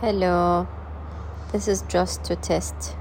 Hello, this is just to test.